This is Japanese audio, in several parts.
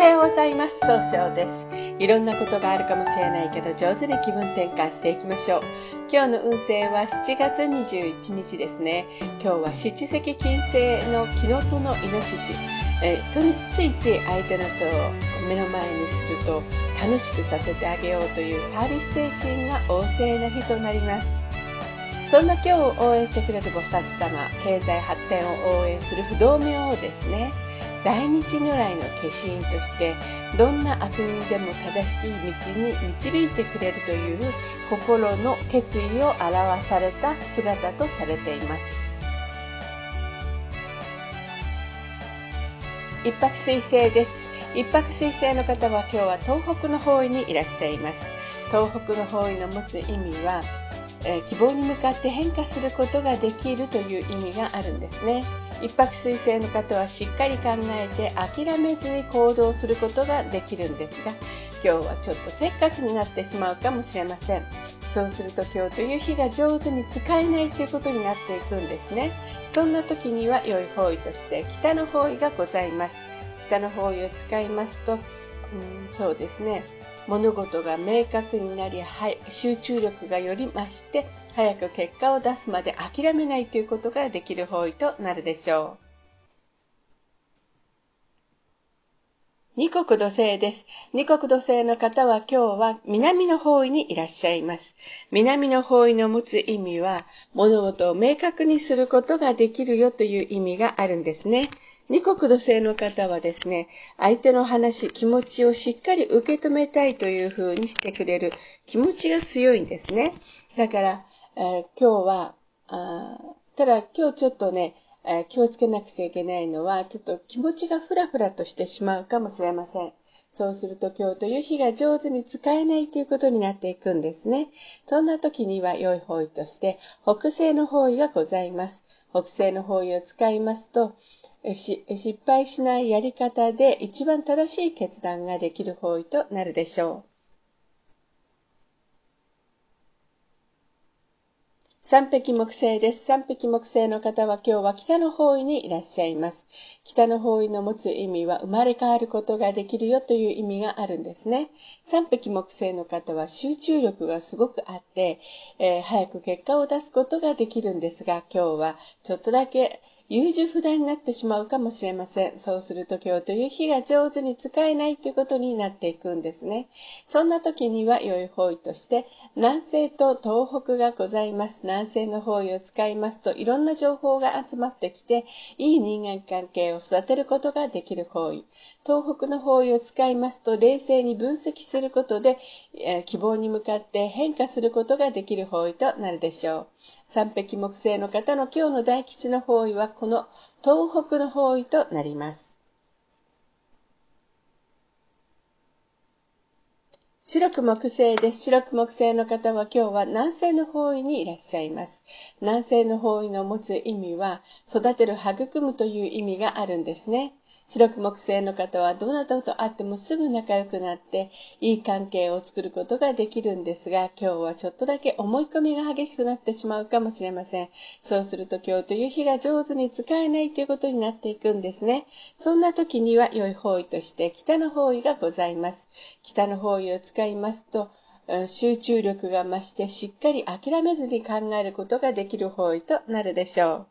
はようございます。総称です。いろんなことがあるかもしれないけど、上手に気分転換していきましょう。今日の運勢は7月21日ですね。今日は七石金星のキノトのイノシシ。えついつい相手の人を目の前にすると楽しくさせてあげようというサービス精神が旺盛な日となります。そんな今日を応援してくれる菩薩様、経済発展を応援する不動明王ですね。大日如来の化身としてどんな悪人でも正しい道に導いてくれるという心の決意を表された姿とされています。一泊水星です。一泊水星の方は今日は東北の方位にいらっしゃいます。東北の方位の持つ意味は、えー、希望に向かって変化することができるという意味があるんですね。一泊水星の方はしっかり考えて諦めずに行動することができるんですが今日はちょっとせっかちになってしまうかもしれません。そうすると今日という日が上手に使えないということになっていくんですね。そんな時には良い方位として北の方位がございます。北の方位を使いますと、うん、そうですね。物事が明確になり、はい、集中力がより増して早く結果を出すまで諦めないということができる方位となるでしょう。二国土星です。二国土星の方は今日は南の方位にいらっしゃいます。南の方位の持つ意味は物事を明確にすることができるよという意味があるんですね。二国土星の方はですね、相手の話、気持ちをしっかり受け止めたいというふうにしてくれる気持ちが強いんですね。だから、え、今日はあ、ただ今日ちょっとね、え、気をつけなくちゃいけないのは、ちょっと気持ちがふらふらとしてしまうかもしれません。そうすると今日という日が上手に使えないということになっていくんですね。そんな時には良い方位として北西の方位がございます。北西の方位を使いますと、失敗しないやり方で一番正しい決断ができる方位となるでしょう。三匹木星です。三匹木星の方は今日は北の方位にいらっしゃいます。北の方位の持つ意味は生まれ変わることができるよという意味があるんですね。三匹木星の方は集中力がすごくあって、えー、早く結果を出すことができるんですが、今日はちょっとだけ優柔不断になってしまうかもしれません。そうすると今日という日が上手に使えないということになっていくんですね。そんな時には良い方位として、南西と東北がございます。南西の方位を使いますと、いろんな情報が集まってきて、いい人間関係を育てることができる方位。東北の方位を使いますと、冷静に分析すすることで、え希望に向かって変化することができる方位となるでしょう。三匹木星の方の今日の大吉の方位はこの東北の方位となります。白く木星です。白く木星の方は今日は南西の方位にいらっしゃいます。南西の方位の持つ意味は育てる、育むという意味があるんですね。白く木星の方はどなたと会ってもすぐ仲良くなっていい関係を作ることができるんですが今日はちょっとだけ思い込みが激しくなってしまうかもしれません。そうすると今日という日が上手に使えないということになっていくんですね。そんな時には良い方位として北の方位がございます。北の方位を使いますと集中力が増してしっかり諦めずに考えることができる方位となるでしょう。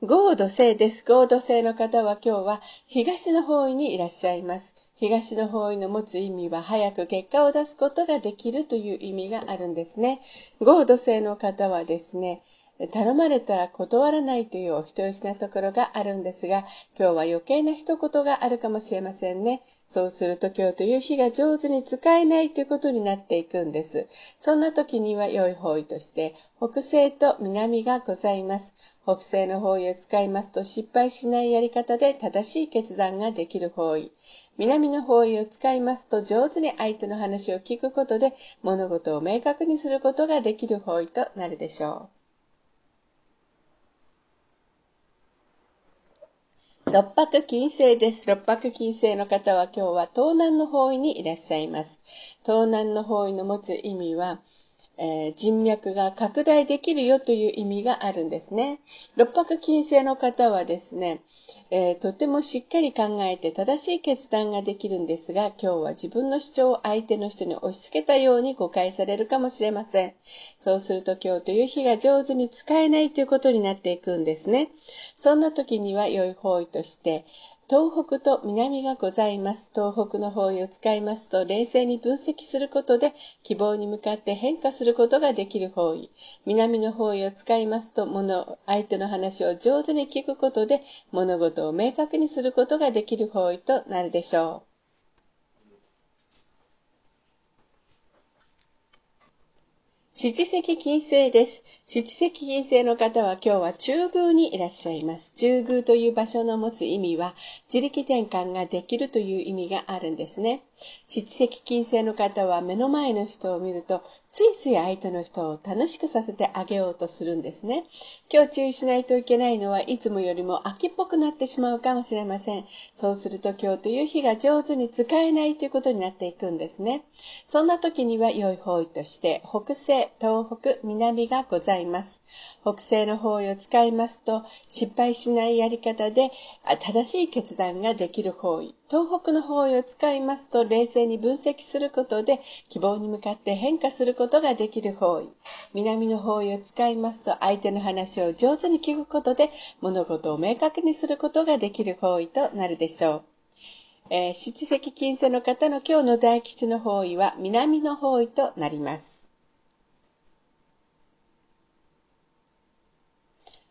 合土星です。合土星の方は今日は東の方位にいらっしゃいます。東の方位の持つ意味は早く結果を出すことができるという意味があるんですね。合土星の方はですね、頼まれたら断らないというお人よしなところがあるんですが、今日は余計な一言があるかもしれませんね。そうすると今日という日が上手に使えないということになっていくんです。そんな時には良い方位として、北西と南がございます。北西の方位を使いますと失敗しないやり方で正しい決断ができる方位。南の方位を使いますと上手に相手の話を聞くことで物事を明確にすることができる方位となるでしょう。六白金星です。六白金星の方は今日は東南の方位にいらっしゃいます。東南の方位の持つ意味は、えー、人脈が拡大できるよという意味があるんですね。六白金星の方はですね、えー、とてもしっかり考えて正しい決断ができるんですが、今日は自分の主張を相手の人に押し付けたように誤解されるかもしれません。そうすると今日という日が上手に使えないということになっていくんですね。そんな時には良い方位として、東北と南がございます。東北の方位を使いますと、冷静に分析することで、希望に向かって変化することができる方位。南の方位を使いますと、物、相手の話を上手に聞くことで、物事を明確にすることができる方位となるでしょう。七石金星です。七石金星の方は今日は中宮にいらっしゃいます。中宮という場所の持つ意味は、自力転換ができるという意味があるんですね。七石金星の方は目の前の人を見ると、ついつい相手の人を楽しくさせてあげようとするんですね。今日注意しないといけないのはいつもよりも秋っぽくなってしまうかもしれません。そうすると今日という日が上手に使えないということになっていくんですね。そんな時には良い方位として北西、東北、南がございます。北西の方位を使いますと失敗しないやり方で正しい決断ができる方位。東北の方位を使いますと冷静に分析することで希望に向かって変化することができる方位。南の方位を使いますと相手の話を上手に聞くことで物事を明確にすることができる方位となるでしょう。えー、七石金星の方の今日の大吉の方位は南の方位となります。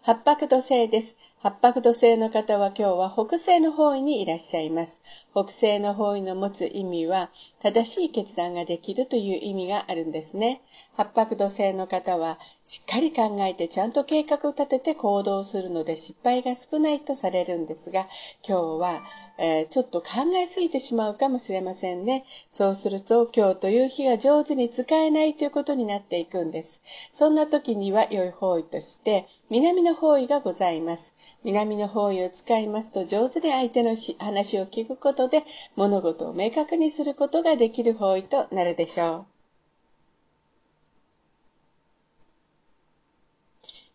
八白土星です。八白土星の方は今日は北西の方位にいらっしゃいます。北西の方位の持つ意味は、正しい決断ができるという意味があるんですね。八白土星の方は、しっかり考えてちゃんと計画を立てて行動するので失敗が少ないとされるんですが、今日は、えー、ちょっと考えすぎてしまうかもしれませんね。そうすると今日という日が上手に使えないということになっていくんです。そんな時には良い方位として、南の方位がございます。南の方位を使いますと上手で相手の話を聞くことで物事を明確にすることができる方位となるでしょう。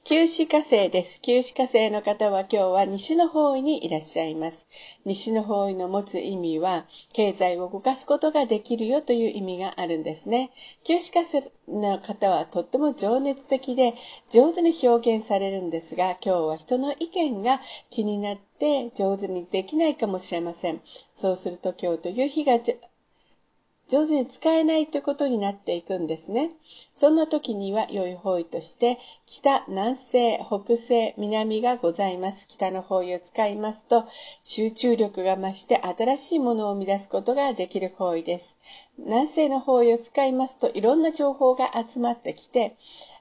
旧歯火星です。旧歯火星の方は今日は西の方位にいらっしゃいます。西の方位の持つ意味は、経済を動かすことができるよという意味があるんですね。旧歯火星の方はとっても情熱的で上手に表現されるんですが、今日は人の意見が気になって上手にできないかもしれません。そうすると今日という日が上手に使えないということになっていくんですね。そんな時には良い方位として、北、南西、北西、南がございます。北の方位を使いますと、集中力が増して新しいものを生み出すことができる方位です。南西の方位を使いますと、いろんな情報が集まってきて、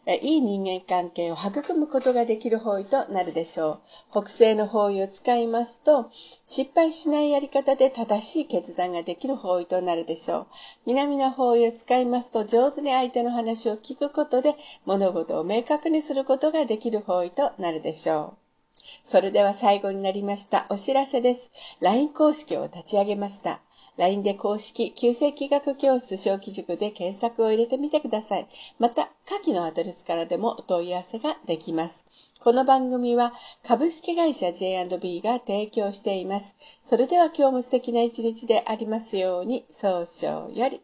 いい人間関係を育むことができる方位となるでしょう。北西の方位を使いますと、失敗しないやり方で正しい決断ができる方位となるでしょう。南の方位を使いますと、上手に相手の話を聞くことで、物事を明確にすることができる方位となるでしょう。それでは最後になりましたお知らせです。LINE 公式を立ち上げました。LINE で公式、旧世紀学教室小規塾で検索を入れてみてください。また、下記のアドレスからでもお問い合わせができます。この番組は株式会社 J&B が提供しています。それでは今日も素敵な一日でありますように、早々より。